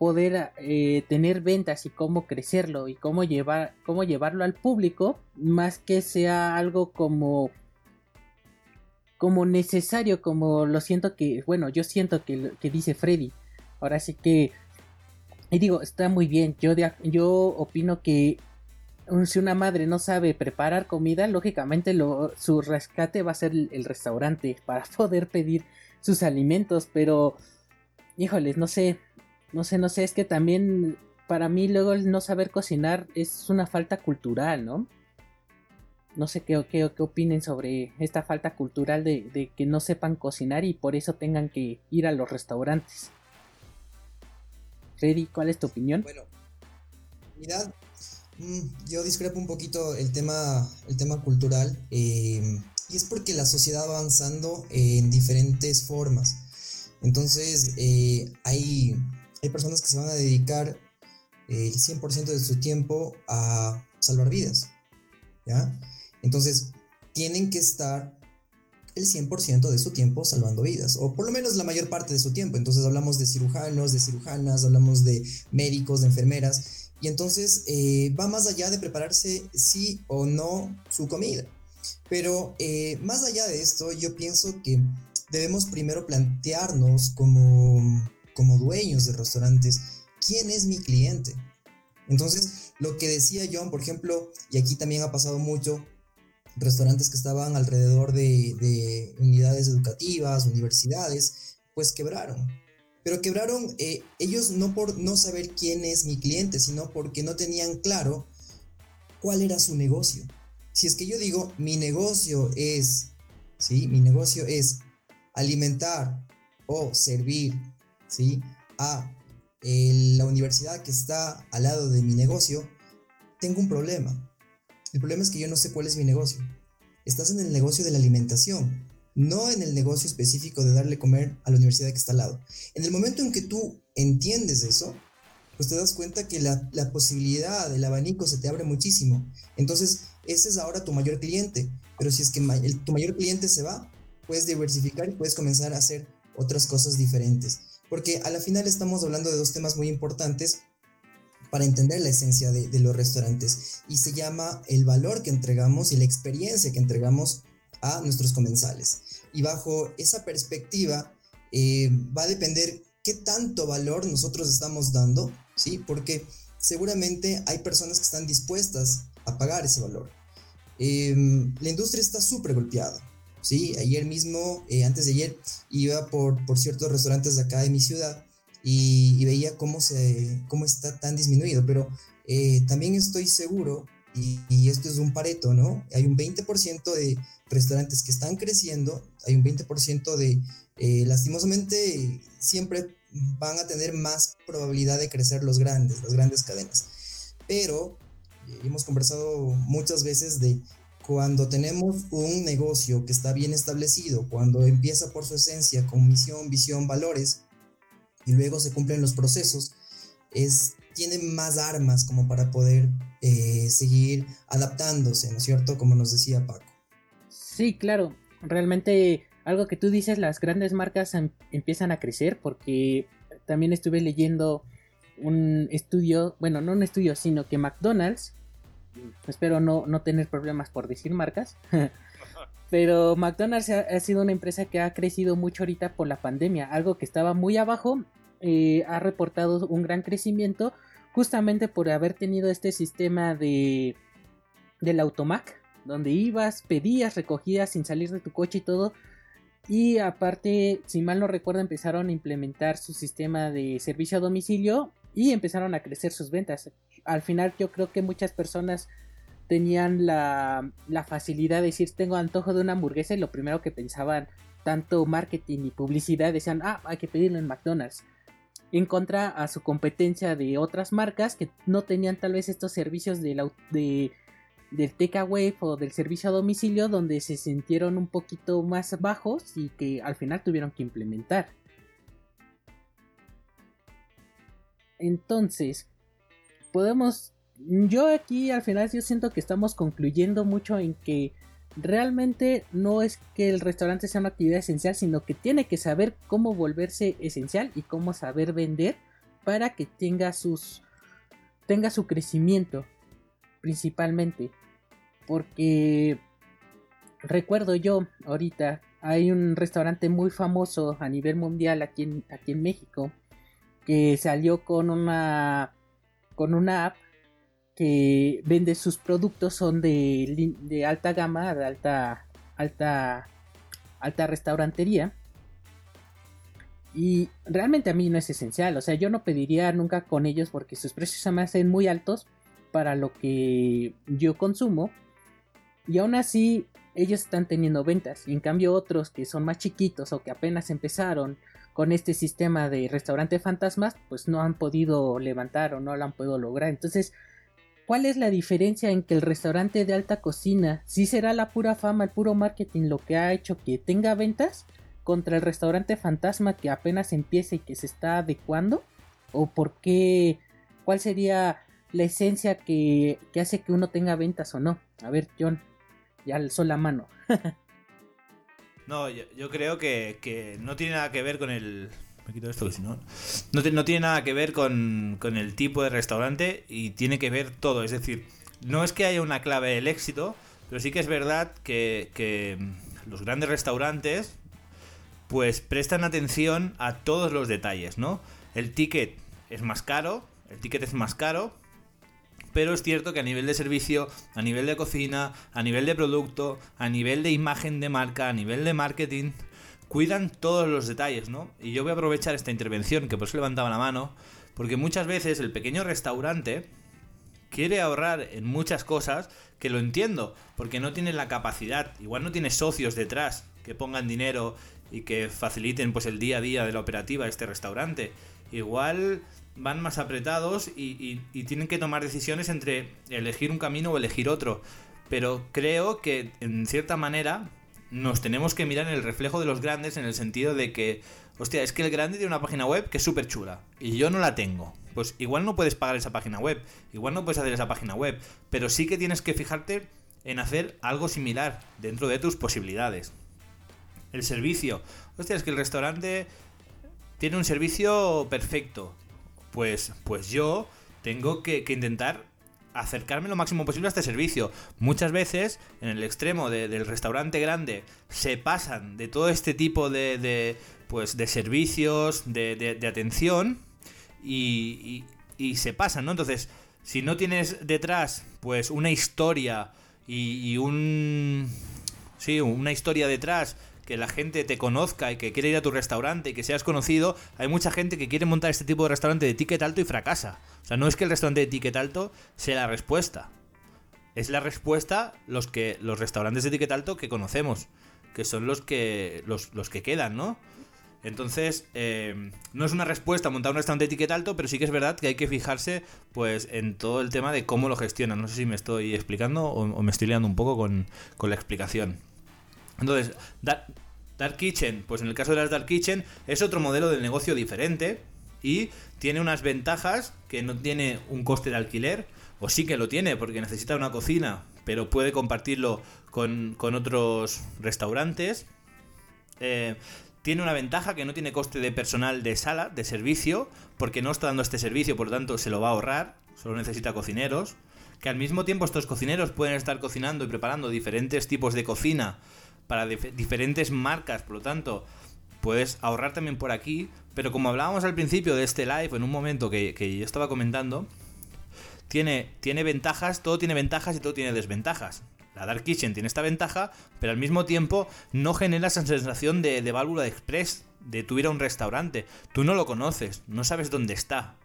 poder eh, tener ventas y cómo crecerlo y cómo llevar cómo llevarlo al público más que sea algo como como necesario como lo siento que bueno yo siento que, que dice Freddy. Ahora sí que y digo está muy bien yo yo opino que si una madre no sabe preparar comida lógicamente lo, su rescate va a ser el restaurante para poder pedir sus alimentos pero híjoles no sé no sé, no sé, es que también para mí luego el no saber cocinar es una falta cultural, ¿no? No sé qué, qué, qué opinen sobre esta falta cultural de, que no sepan cocinar y por eso tengan que ir a los restaurantes. Freddy, ¿cuál es tu opinión? Bueno, mirad, mm, yo discrepo un poquito el tema, el tema cultural eh, y es porque la sociedad va avanzando en diferentes formas. Entonces, eh, hay hay personas que se van a dedicar el 100% de su tiempo a salvar vidas. ¿ya? Entonces, tienen que estar el 100% de su tiempo salvando vidas, o por lo menos la mayor parte de su tiempo. Entonces hablamos de cirujanos, de cirujanas, hablamos de médicos, de enfermeras, y entonces eh, va más allá de prepararse sí o no su comida. Pero eh, más allá de esto, yo pienso que debemos primero plantearnos como, como dueños de restaurantes, ¿quién es mi cliente? Entonces, lo que decía John, por ejemplo, y aquí también ha pasado mucho, restaurantes que estaban alrededor de, unidades educativas, universidades, pues quebraron. Pero quebraron eh, ellos no por no saber quién es mi cliente, sino porque no tenían claro cuál era su negocio. Si es que yo digo, mi negocio es, ¿sí? Mi negocio es alimentar o servir, ¿sí? A la universidad que está al lado de mi negocio, tengo un problema el problema es que yo no sé cuál es mi negocio. Estás en el negocio de la alimentación, no en el negocio específico de darle comer a la universidad que está al lado. En el momento en que tú entiendes eso, pues te das cuenta que la, posibilidad del abanico se te abre muchísimo. Entonces, ese es ahora tu mayor cliente. Pero si es que tu mayor cliente se va, puedes diversificar y puedes comenzar a hacer otras cosas diferentes. Porque a la final estamos hablando de dos temas muy importantes para entender la esencia de, los restaurantes y se llama el valor que entregamos y la experiencia que entregamos a nuestros comensales. Y bajo esa perspectiva eh, va a depender qué tanto valor nosotros estamos dando, ¿sí? Porque seguramente hay personas que están dispuestas a pagar ese valor. Em, la industria está súper golpeada, ¿sí? Ayer mismo, eh, antes de ayer, iba por, por ciertos restaurantes de acá de mi ciudad y, veía cómo, se, cómo está tan disminuido, pero eh, también estoy seguro, y, esto es un pareto, ¿no? Hay un 20% de restaurantes que están creciendo, hay un 20% de, eh, lastimosamente, siempre van a tener más probabilidad de crecer los grandes, las grandes cadenas. Pero hemos conversado muchas veces de cuando tenemos un negocio que está bien establecido, cuando empieza por su esencia con misión, visión, valores, y luego se cumplen los procesos, es, tiene más armas como para poder eh, seguir adaptándose, ¿no es cierto? Como nos decía Paco. Sí, claro, realmente algo que tú dices, las grandes marcas em, empiezan a crecer porque también estuve leyendo un estudio, bueno, no un estudio, sino que McDonald's, espero no, no tener problemas por decir marcas, Pero McDonald's ha, sido una empresa que ha crecido mucho ahorita por la pandemia. Algo que estaba muy abajo, eh, ha reportado un gran crecimiento justamente por haber tenido este sistema de del automac, donde ibas, pedías, recogías sin salir de tu coche y todo. Y aparte, si mal no recuerdo, empezaron a implementar su sistema de servicio a domicilio y empezaron a crecer sus ventas. Al final yo creo que muchas personas tenían la, facilidad de decir tengo antojo de una hamburguesa y lo primero que pensaban tanto marketing y publicidad decían ah hay que pedirlo en McDonald's en contra a su competencia de otras marcas que no tenían tal vez estos servicios de, la, de del takeaway o del servicio a domicilio donde se sintieron un poquito más bajos y que al final tuvieron que implementar. Entonces, podemos yo aquí al final yo siento que estamos concluyendo mucho en que realmente no es que el restaurante sea una actividad esencial, sino que tiene que saber cómo volverse esencial y cómo saber vender para que tenga sus tenga su crecimiento principalmente. Porque recuerdo yo ahorita hay un restaurante muy famoso a nivel mundial aquí en, aquí en México que salió con una con una app que vende sus productos son de, de alta gama, de alta, alta, alta restaurantería. Y realmente a mí no es esencial, o sea, yo no pediría nunca con ellos porque sus precios se me hacen muy altos para lo que yo consumo. Y aún así, ellos están teniendo ventas. Y en cambio, otros que son más chiquitos o que apenas empezaron con este sistema de restaurante fantasmas, pues no han podido levantar o no lo han podido lograr. Entonces, ¿Cuál es la diferencia en que el restaurante de alta cocina sí será la pura fama, el puro marketing lo que ha hecho que tenga ventas contra el restaurante fantasma que apenas empieza y que se está adecuando? ¿O por qué? ¿Cuál sería la esencia que, que hace que uno tenga ventas o no. A ver, John, ya alzó la mano. No, yo, yo creo que, que no tiene nada que ver con el. Me quito esto que si no. No, te- no tiene nada que ver con, con el tipo de restaurante y tiene que ver todo. Es decir, no es que haya una clave del éxito, pero sí que es verdad que, que los grandes restaurantes pues prestan atención a todos los detalles, ¿no? El ticket es más caro, el ticket es más caro, pero es cierto que a nivel de servicio, a nivel de cocina, a nivel de producto, a nivel de imagen de marca, a nivel de marketing, cuidan todos los detalles, ¿no? Y yo voy a aprovechar esta intervención, que por eso levantaba la mano, porque muchas veces el pequeño restaurante quiere ahorrar en muchas cosas, que lo entiendo, porque no tiene la capacidad, igual no tiene socios detrás que pongan dinero y que faciliten pues el día a día de la operativa de este restaurante. Igual van más apretados y, tienen que tomar decisiones entre elegir un camino o elegir otro. Pero creo que en cierta manera nos tenemos que mirar en el reflejo de los grandes en el sentido de que, hostia, es que el grande tiene una página web que es súper chula y yo no la tengo. Pues igual no puedes pagar esa página web, igual no puedes hacer esa página web, pero sí que tienes que fijarte en hacer algo similar dentro de tus posibilidades. El servicio. Hostia, es que el restaurante tiene un servicio perfecto. Pues, pues yo tengo que, intentar acercarme lo máximo posible a este servicio. Muchas veces, en el extremo de- del restaurante grande, se pasan de todo este tipo de, pues, de servicios, de atención, y, y- y se pasan, ¿no? Entonces, si no tienes detrás, pues, una historia y, y un... Sí, una historia detrás que la gente te conozca y que quiere ir a tu restaurante y que seas conocido, hay mucha gente que quiere montar este tipo de restaurante de ticket alto y fracasa. O sea, no es que el restaurante de ticket alto sea la respuesta. Es la respuesta los que los restaurantes de ticket alto que conocemos, que son los que los, los que quedan, ¿no? Entonces, eh, no es una respuesta montar un restaurante de ticket alto, pero sí que es verdad que hay que fijarse pues en todo el tema de cómo lo gestionan. No sé si me estoy explicando o, o me estoy liando un poco con, con la explicación. Entonces, Dark, Kitchen, pues en el caso de las Dark Kitchen, es otro modelo de negocio diferente y tiene unas ventajas que no tiene un coste de alquiler, o sí que lo tiene porque necesita una cocina, pero puede compartirlo con, con otros restaurantes. Eh, tiene una ventaja que no tiene coste de personal de sala, de servicio, porque no está dando este servicio, por lo tanto se lo va a ahorrar, solo necesita cocineros. Que al mismo tiempo estos cocineros pueden estar cocinando y preparando diferentes tipos de cocina para dif- diferentes marcas, por lo tanto puedes ahorrar también por aquí. Pero como hablábamos al principio de este live, en un momento que, yo estaba comentando, tiene, tiene ventajas, todo tiene ventajas y todo tiene desventajas. La Dark Kitchen tiene esta ventaja, pero al mismo tiempo no genera esa sensación de, válvula de express, de tú ir a un restaurante. Tú no lo conoces, no sabes dónde está.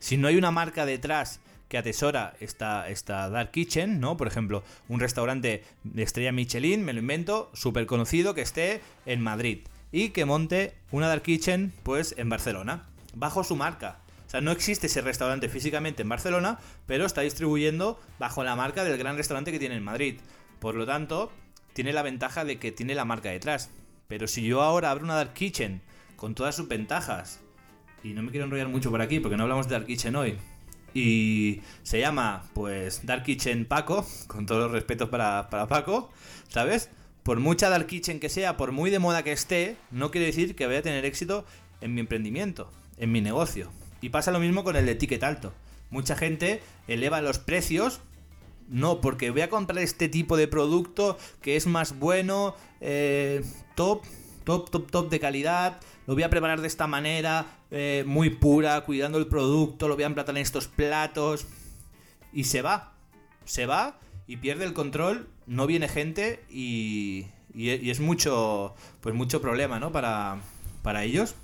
Si no hay una marca detrás que atesora esta, esta Dark Kitchen, ¿no? Por ejemplo, un restaurante de estrella Michelin, me lo invento, súper conocido, que esté en Madrid. Y que monte una Dark Kitchen, pues, en Barcelona, bajo su marca. O sea, no existe ese restaurante físicamente en Barcelona, pero está distribuyendo bajo la marca del gran restaurante que tiene en Madrid. Por lo tanto, tiene la ventaja de que tiene la marca detrás. Pero si yo ahora abro una Dark Kitchen con todas sus ventajas, y no me quiero enrollar mucho por aquí porque no hablamos de Dark Kitchen hoy, y se llama pues Dark Kitchen Paco, con todos los respetos para, para Paco, ¿sabes? Por mucha Dark Kitchen que sea, por muy de moda que esté, no quiere decir que vaya a tener éxito en mi emprendimiento, en mi negocio. Y pasa lo mismo con el de ticket alto. Mucha gente eleva los precios no, porque voy a comprar este tipo de producto que es más bueno, eh, top, top, top, top de calidad. Lo voy a preparar de esta manera, eh, muy pura, cuidando el producto. Lo voy a en estos platos. Y se va. Se va y pierde el control. No viene gente y, y, y es mucho, pues mucho problema, ¿no? Para, para ellos.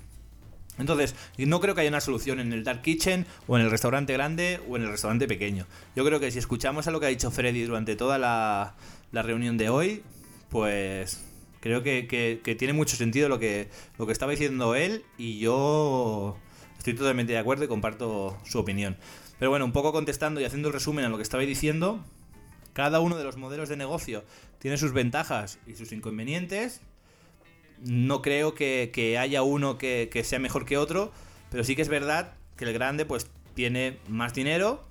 Entonces, no creo que haya una solución en el Dark Kitchen o en el restaurante grande o en el restaurante pequeño. Yo creo que si escuchamos a lo que ha dicho Freddy durante toda la, la reunión de hoy, pues creo que, que- tiene mucho sentido lo que, lo que estaba diciendo él y yo estoy totalmente de acuerdo y comparto su opinión. Pero bueno, un poco contestando y haciendo el resumen a lo que estaba diciendo, cada uno de los modelos de negocio tiene sus ventajas y sus inconvenientes no creo que, que haya uno que, que sea mejor que otro, pero sí que es verdad que el grande pues tiene más dinero,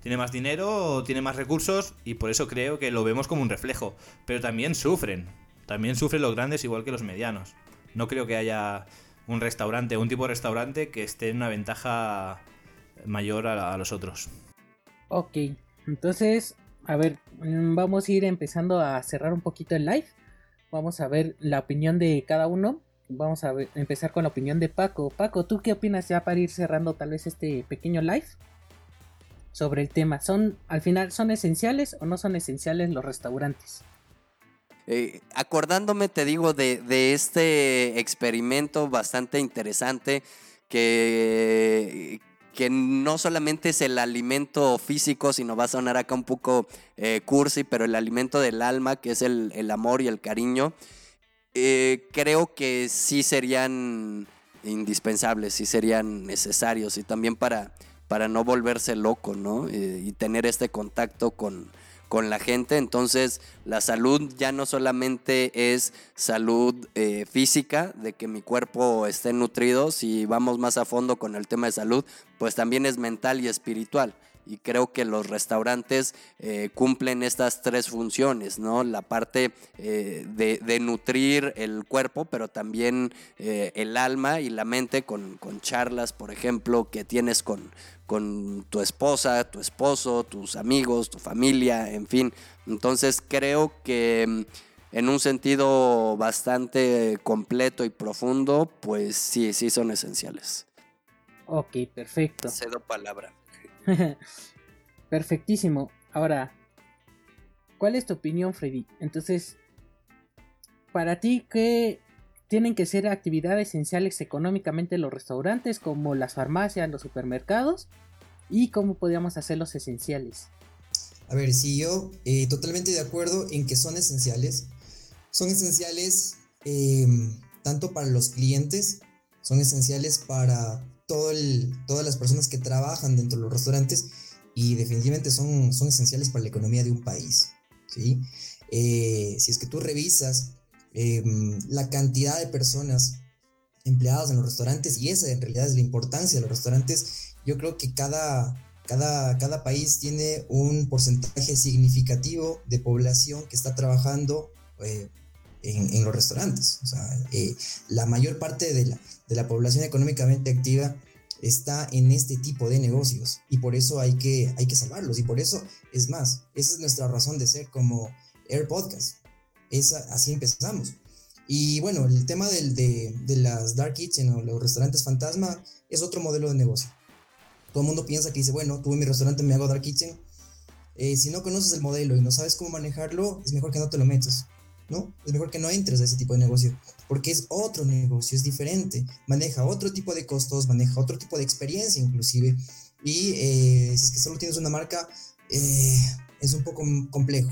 tiene más dinero, tiene más recursos y por eso creo que lo vemos como un reflejo. Pero también sufren, también sufren los grandes igual que los medianos. No creo que haya un restaurante, un tipo de restaurante que esté en una ventaja mayor a, los otros. Ok, entonces, a ver, mm, vamos a ir empezando a cerrar un poquito el live. Vamos a ver la opinión de cada uno. Vamos a empezar con la opinión de Paco. Paco, ¿tú qué opinas ya para ir cerrando tal vez este pequeño live? Sobre el tema, ¿son al final son esenciales o no son esenciales los restaurantes? Eh, acordándome, te digo, de, de este experimento bastante interesante que, que no solamente es el alimento físico, sino va a sonar acá un poco eh, cursi, pero el alimento del alma, que es el, el amor y el cariño, eh, creo que sí serían indispensables, sí serían necesarios y también para, para no volverse loco, ¿no? Y tener este contacto con, con la gente. Entonces, la salud ya no solamente es salud eh, física, de que mi cuerpo esté nutrido, si vamos más a fondo con el tema de salud, pues también es mental y espiritual. Y creo que los restaurantes eh, cumplen estas tres funciones, ¿no? La parte eh, de, nutrir el cuerpo, pero también el alma y la mente con, con charlas, por ejemplo, que tienes con, con tu esposa, tu esposo, tus amigos, tu familia, en fin. Entonces creo que mm, en un sentido bastante completo y profundo, pues sí, sí son esenciales. Ok, perfecto. Cedo palabra. Perfectísimo. Ahora, ¿cuál es tu opinión, Freddy? Entonces, para ti, ¿qué tienen que ser actividades esenciales económicamente los restaurantes, como las farmacias, los supermercados? ¿Y cómo podríamos hacerlos esenciales? A ver, sí, yo eh, totalmente de acuerdo en que son esenciales. Son esenciales eh, tanto para los clientes, son esenciales para todo el- todas las personas que trabajan dentro de los restaurantes y definitivamente son, son esenciales para la economía de un país. ¿sí? Eh, si es que tú revisas eh, la cantidad de personas empleadas en los restaurantes y esa en realidad es la importancia de los restaurantes, yo creo que cada, cada, cada país tiene un porcentaje significativo de población que está trabajando eh, en, en los restaurantes. O eh, la mayor parte de la, de la población económicamente activa está en este tipo de negocios y por eso hay que, hay que salvarlos y por eso, es más, esa es nuestra razón de ser como Air Podcast. Esa, así empezamos. Y bueno, el tema del, de, de las Dark Kitchen o los restaurantes fantasma es otro modelo de negocio. Todo el mundo piensa que dice, bueno, tuve mi restaurante, me hago Dark Kitchen. Eh, si no conoces el modelo y no sabes cómo manejarlo, es mejor que no te lo metas, ¿no? Es mejor que no entres a ese tipo de negocio, porque es otro negocio, es diferente, maneja otro tipo de costos, maneja otro tipo de experiencia inclusive, y eh, si es que solo tienes una marca, eh, es un poco complejo.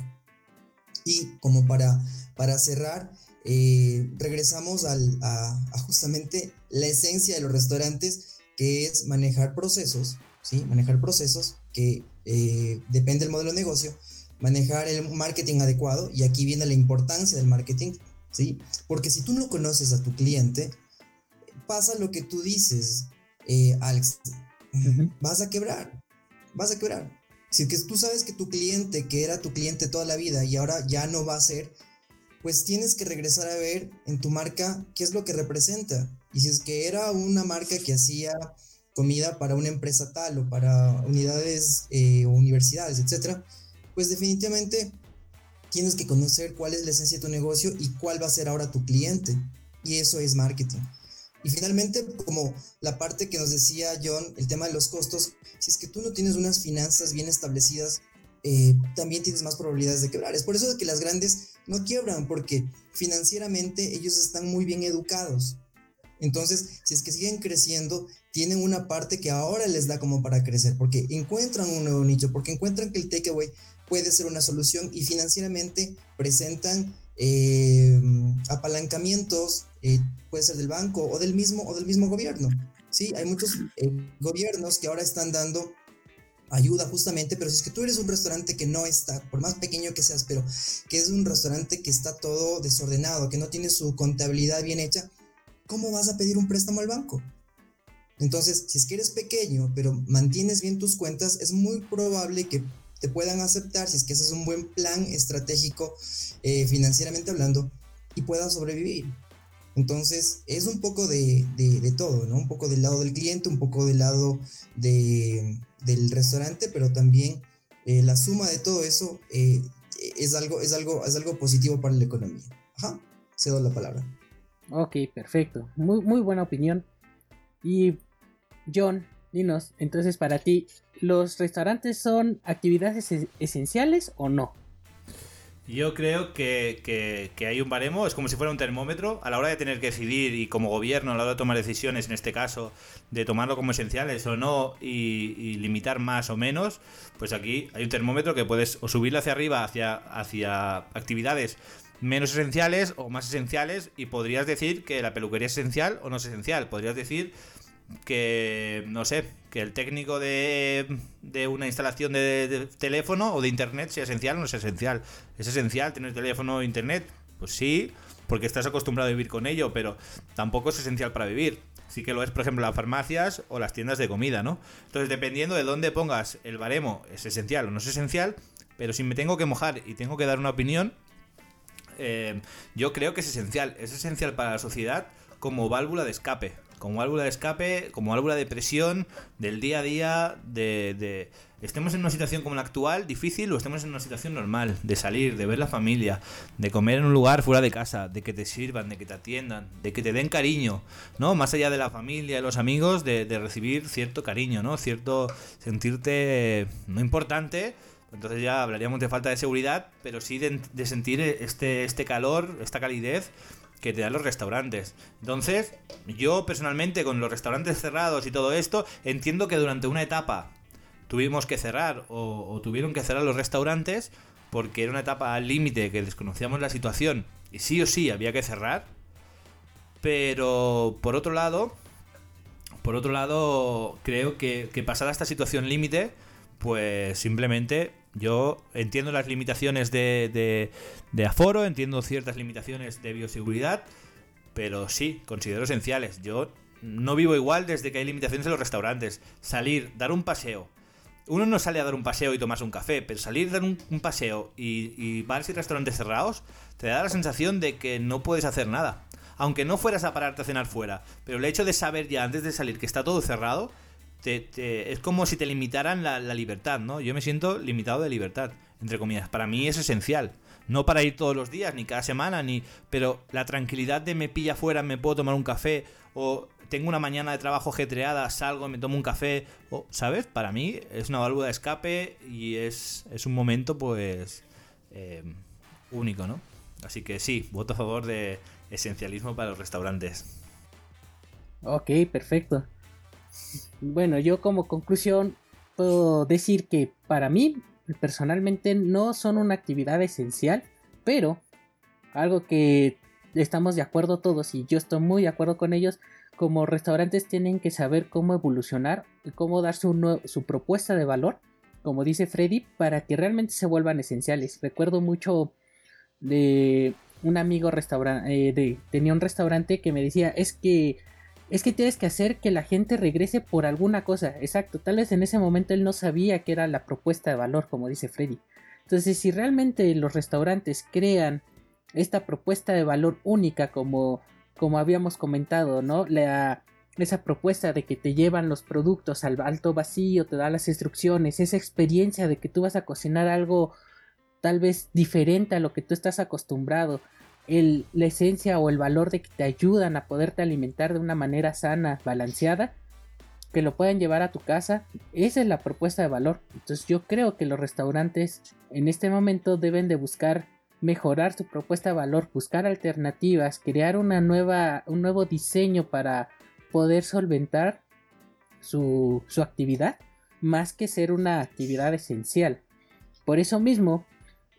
Y como para, para cerrar, eh, regresamos al, a, a justamente la esencia de los restaurantes, que es manejar procesos, ¿sí? Manejar procesos que eh, depende del modelo de negocio, manejar el marketing adecuado, y aquí viene la importancia del marketing, ¿sí? Porque si tú no conoces a tu cliente, pasa lo que tú dices, eh, Alex, Ujú. vas a quebrar, vas a quebrar. Si es que tú sabes que tu cliente, que era tu cliente toda la vida y ahora ya no va a ser, pues tienes que regresar a ver en tu marca qué es lo que representa. Y si es que era una marca que hacía comida para una empresa tal o para unidades eh, o universidades, etcétera, pues definitivamente tienes que conocer cuál es la esencia de tu negocio y cuál va a ser ahora tu cliente. Y eso es marketing. Y finalmente, como la parte que nos decía John, el tema de los costos, si es que tú no tienes unas finanzas bien establecidas, eh, también tienes más probabilidades de quebrar. Es por eso que las grandes no quiebran, porque financieramente ellos están muy bien educados. Entonces, si es que siguen creciendo, tienen una parte que ahora les da como para crecer, porque encuentran un nuevo nicho, porque encuentran que el takeaway puede ser una solución y financieramente presentan eh, apalancamientos, eh, puede ser del banco o del mismo, o del mismo gobierno. Sí, hay muchos eh, gobiernos que ahora están dando ayuda justamente, pero si es que tú eres un restaurante que no está, por más pequeño que seas, pero que es un restaurante que está todo desordenado, que no tiene su contabilidad bien hecha, ¿cómo vas a pedir un préstamo al banco? Entonces, si es que eres pequeño, pero mantienes bien tus cuentas, es muy probable que te puedan aceptar si es que haces un buen plan estratégico eh, financieramente hablando y puedas sobrevivir. Entonces, es un poco de, todo, ¿no? Un poco del lado del cliente, un poco del lado del restaurante, pero también eh, la suma de todo eso eh, es, algo, es, algo, es algo positivo para la economía. Ajá, cedo la palabra. Ok, perfecto. Muy, muy buena opinión. Y John, dinos, entonces para ti, ¿los restaurantes son actividades esenciales o no? Yo creo que, hay un baremo, es como si fuera un termómetro, a la hora de tener que decidir y como gobierno, a la hora de tomar decisiones, en este caso, de tomarlo como esenciales o no y, limitar más o menos, pues aquí hay un termómetro que puedes o subirlo hacia arriba, hacia, hacia actividades menos esenciales o más esenciales y podrías decir que la peluquería es esencial o no es esencial. Podrías decir que, no sé, que el técnico de, de una instalación de, teléfono o de internet sea esencial o no es esencial. ¿Es esencial tener teléfono o internet? Pues sí, porque estás acostumbrado a vivir con ello, pero tampoco es esencial para vivir. Sí que lo es, por ejemplo, las farmacias o las tiendas de comida, ¿no? Entonces, dependiendo de dónde pongas el baremo, es esencial o no es esencial, pero si me tengo que mojar y tengo que dar una opinión, eh, yo creo que es esencial. Es esencial para la sociedad como válvula de escape como válvula de escape, como válvula de presión del día a día, de, estemos en una situación como la actual, difícil, o estemos en una situación normal, de salir, de ver la familia, de comer en un lugar fuera de casa, de que te sirvan, de que te atiendan, de que te den cariño, ¿no? Más allá de la familia y los amigos, de, recibir cierto cariño, ¿no? Cierto sentirte no importante. Entonces ya hablaríamos de falta de seguridad, pero sí de, de sentir este, este calor, esta calidez que te dan los restaurantes. Entonces, yo personalmente con los restaurantes cerrados y todo esto, entiendo que durante una etapa tuvimos que cerrar o, tuvieron que cerrar los restaurantes porque era una etapa al límite que desconocíamos la situación y sí o sí había que cerrar. Pero por otro lado, por otro lado, creo que, que pasada esta situación límite, pues simplemente yo entiendo las limitaciones de, de, aforo, entiendo ciertas limitaciones de bioseguridad, pero sí, considero esenciales. Yo no vivo igual desde que hay limitaciones en los restaurantes. Salir, dar un paseo. Uno no sale a dar un paseo y tomas un café, pero salir, dar un, paseo y, y bares y restaurantes cerrados, te da la sensación de que no puedes hacer nada. Aunque no fueras a pararte a cenar fuera, pero el hecho de saber ya antes de salir que está todo cerrado, es como si te limitaran la, libertad, ¿no? Yo me siento limitado de libertad, entre comillas. Para mí es esencial. No para ir todos los días, ni cada semana, ni. Pero la tranquilidad de me pilla afuera, me puedo tomar un café, o tengo una mañana de trabajo ajetreada, salgo, me tomo un café, o, ¿sabes? Para mí es una válvula de escape y es, es un momento, pues. Eh, único, ¿no? Así que sí, voto a favor de esencialismo para los restaurantes. Ok, perfecto. Bueno, yo como conclusión puedo decir que para mí personalmente no son una actividad esencial, pero algo que estamos de acuerdo todos y yo estoy muy de acuerdo con ellos, como restaurantes tienen que saber cómo evolucionar y cómo dar su, propuesta de valor, como dice Freddy, para que realmente se vuelvan esenciales. Recuerdo mucho de un amigo restaurante, eh, tenía un restaurante que me decía, es que es que tienes que hacer que la gente regrese por alguna cosa. Exacto, tal vez en ese momento él no sabía que era la propuesta de valor, como dice Freddy. Entonces, si realmente los restaurantes crean esta propuesta de valor única, como, como habíamos comentado, ¿no? La, esa propuesta de que te llevan los productos al alto vacío, te dan las instrucciones, esa experiencia de que tú vas a cocinar algo tal vez diferente a lo que tú estás acostumbrado, la esencia o el valor de que te ayudan a poderte alimentar de una manera sana, balanceada, que lo puedan llevar a tu casa, esa es la propuesta de valor. Entonces yo creo que los restaurantes en este momento deben de buscar mejorar su propuesta de valor, buscar alternativas, crear una nueva, un nuevo diseño para poder solventar su, su actividad, más que ser una actividad esencial. Por eso mismo,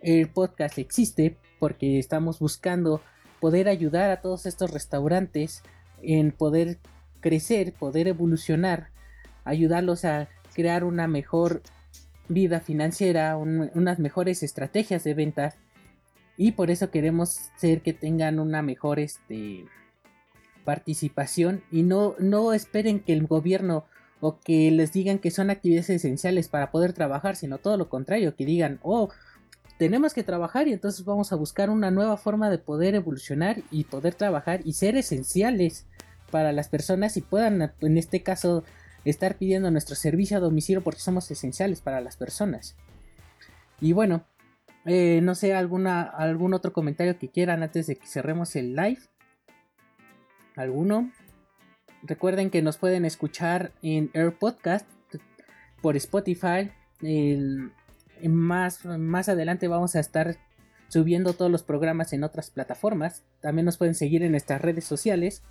el podcast existe porque estamos buscando poder ayudar a todos estos restaurantes en poder crecer, poder evolucionar, ayudarlos a crear una mejor vida financiera, unas mejores estrategias de ventas y por eso queremos ser que tengan una mejor este participación. Y no, no esperen que el gobierno o que les digan que son actividades esenciales para poder trabajar, sino todo lo contrario, que digan, oh, tenemos que trabajar y entonces vamos a buscar una nueva forma de poder evolucionar y poder trabajar y ser esenciales para las personas y puedan, en este caso, estar pidiendo nuestro servicio a domicilio porque somos esenciales para las personas. Y bueno, eh, no sé, alguna, algún otro comentario que quieran antes de que cerremos el live. ¿Alguno? Recuerden que nos pueden escuchar en Air Podcast por Spotify. El, más, más adelante vamos a estar subiendo todos los programas en otras plataformas. También nos pueden seguir en nuestras redes sociales.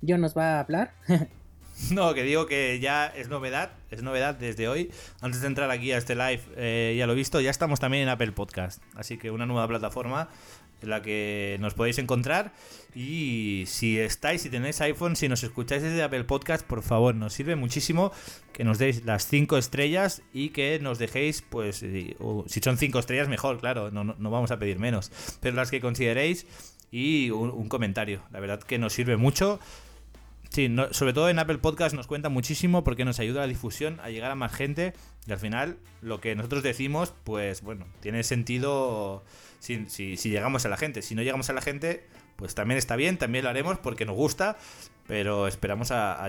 Yo nos va a hablar. No, que digo que ya es novedad, es novedad desde hoy. Antes de entrar aquí a este live, eh, ya lo he visto, ya estamos también en Apple Podcast. Así que una nueva plataforma en la que nos podéis encontrar. Y si estáis, si tenéis iPhone, si nos escucháis desde Apple Podcast, por favor, nos sirve muchísimo que nos deis las 5 estrellas y que nos dejéis, pues, si son 5 estrellas, mejor, claro, no, no, vamos a pedir menos. Pero las que consideréis y un, comentario. La verdad que nos sirve mucho. Sí, sobre todo en Apple Podcast nos cuenta muchísimo porque nos ayuda a la difusión, a llegar a más gente y al final lo que nosotros decimos, pues bueno, tiene sentido si, si, llegamos a la gente. Si no llegamos a la gente, pues también está bien, también lo haremos porque nos gusta, pero esperamos a,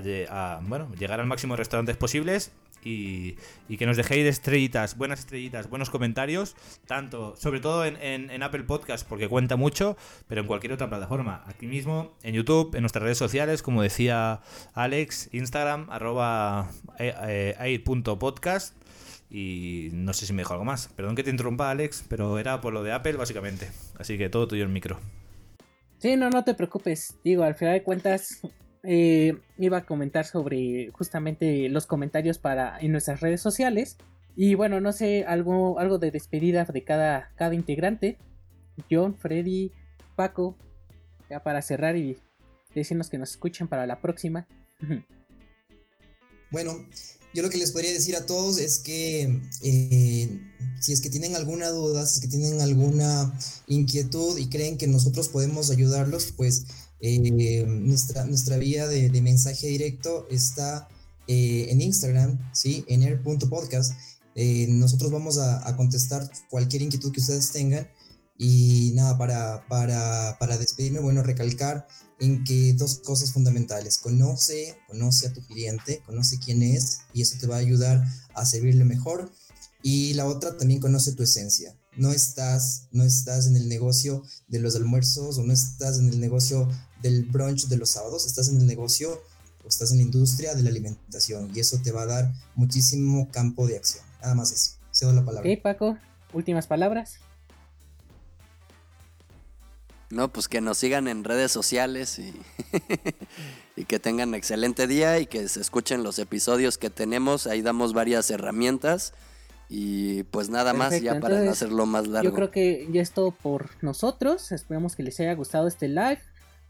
bueno, llegar al máximo de restaurantes posibles y, que nos dejéis estrellitas, buenas estrellitas, buenos comentarios, tanto, sobre todo en, Apple Podcast, porque cuenta mucho, pero en cualquier otra plataforma. Aquí mismo, en YouTube, en nuestras redes sociales, como decía Alex, Instagram, arroba eh, eh, podcast y no sé si me dijo algo más. Perdón que te interrumpa, Alex, pero era por lo de Apple, básicamente. Así que todo tuyo el micro. Sí, no, no te preocupes. Digo, al final de cuentas, eh, iba a comentar sobre justamente los comentarios para en nuestras redes sociales. Y bueno, no sé, algo, algo de despedida de cada, cada integrante. John, Freddy, Paco, ya para cerrar y decirnos que nos escuchen para la próxima. Bueno, yo lo que les podría decir a todos es que eh, si es que tienen alguna duda, si es que tienen alguna inquietud y creen que nosotros podemos ayudarlos, pues eh, nuestra, nuestra vía de, mensaje directo está eh, en Instagram, ¿sí? En air.podcast. nosotros vamos a, contestar cualquier inquietud que ustedes tengan. Y nada, para, para, para despedirme, bueno, recalcar en que dos cosas fundamentales. Conoce, conoce a tu cliente, conoce quién es y eso te va a ayudar a servirle mejor. Y la otra también conoce tu esencia. No estás, no estás en el negocio de los almuerzos o no estás en el negocio del brunch de los sábados, estás en el negocio o estás en la industria de la alimentación y eso te va a dar muchísimo campo de acción. Nada más eso. Cedo la palabra. Ok, Paco, últimas palabras. No, pues que nos sigan en redes sociales y, que tengan excelente día y que se escuchen los episodios que tenemos. Ahí damos varias herramientas. Y pues nada más ya para no hacerlo más largo. Yo creo que ya es todo por nosotros. Esperamos que les haya gustado este live.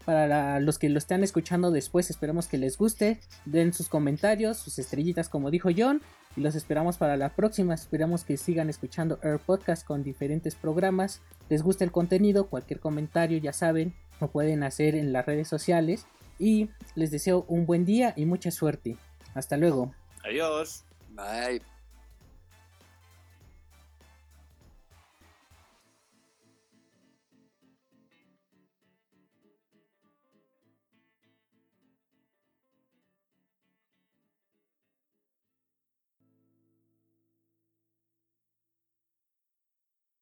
Para los que lo están escuchando después, esperamos que les guste. Den sus comentarios, sus estrellitas, como dijo John y los esperamos para la próxima. Esperamos que sigan escuchando Air Podcast con diferentes programas. Les gusta el contenido, cualquier comentario ya saben, lo pueden hacer en las redes sociales. Y les deseo un buen día y mucha suerte. Hasta luego. Adiós. Bye.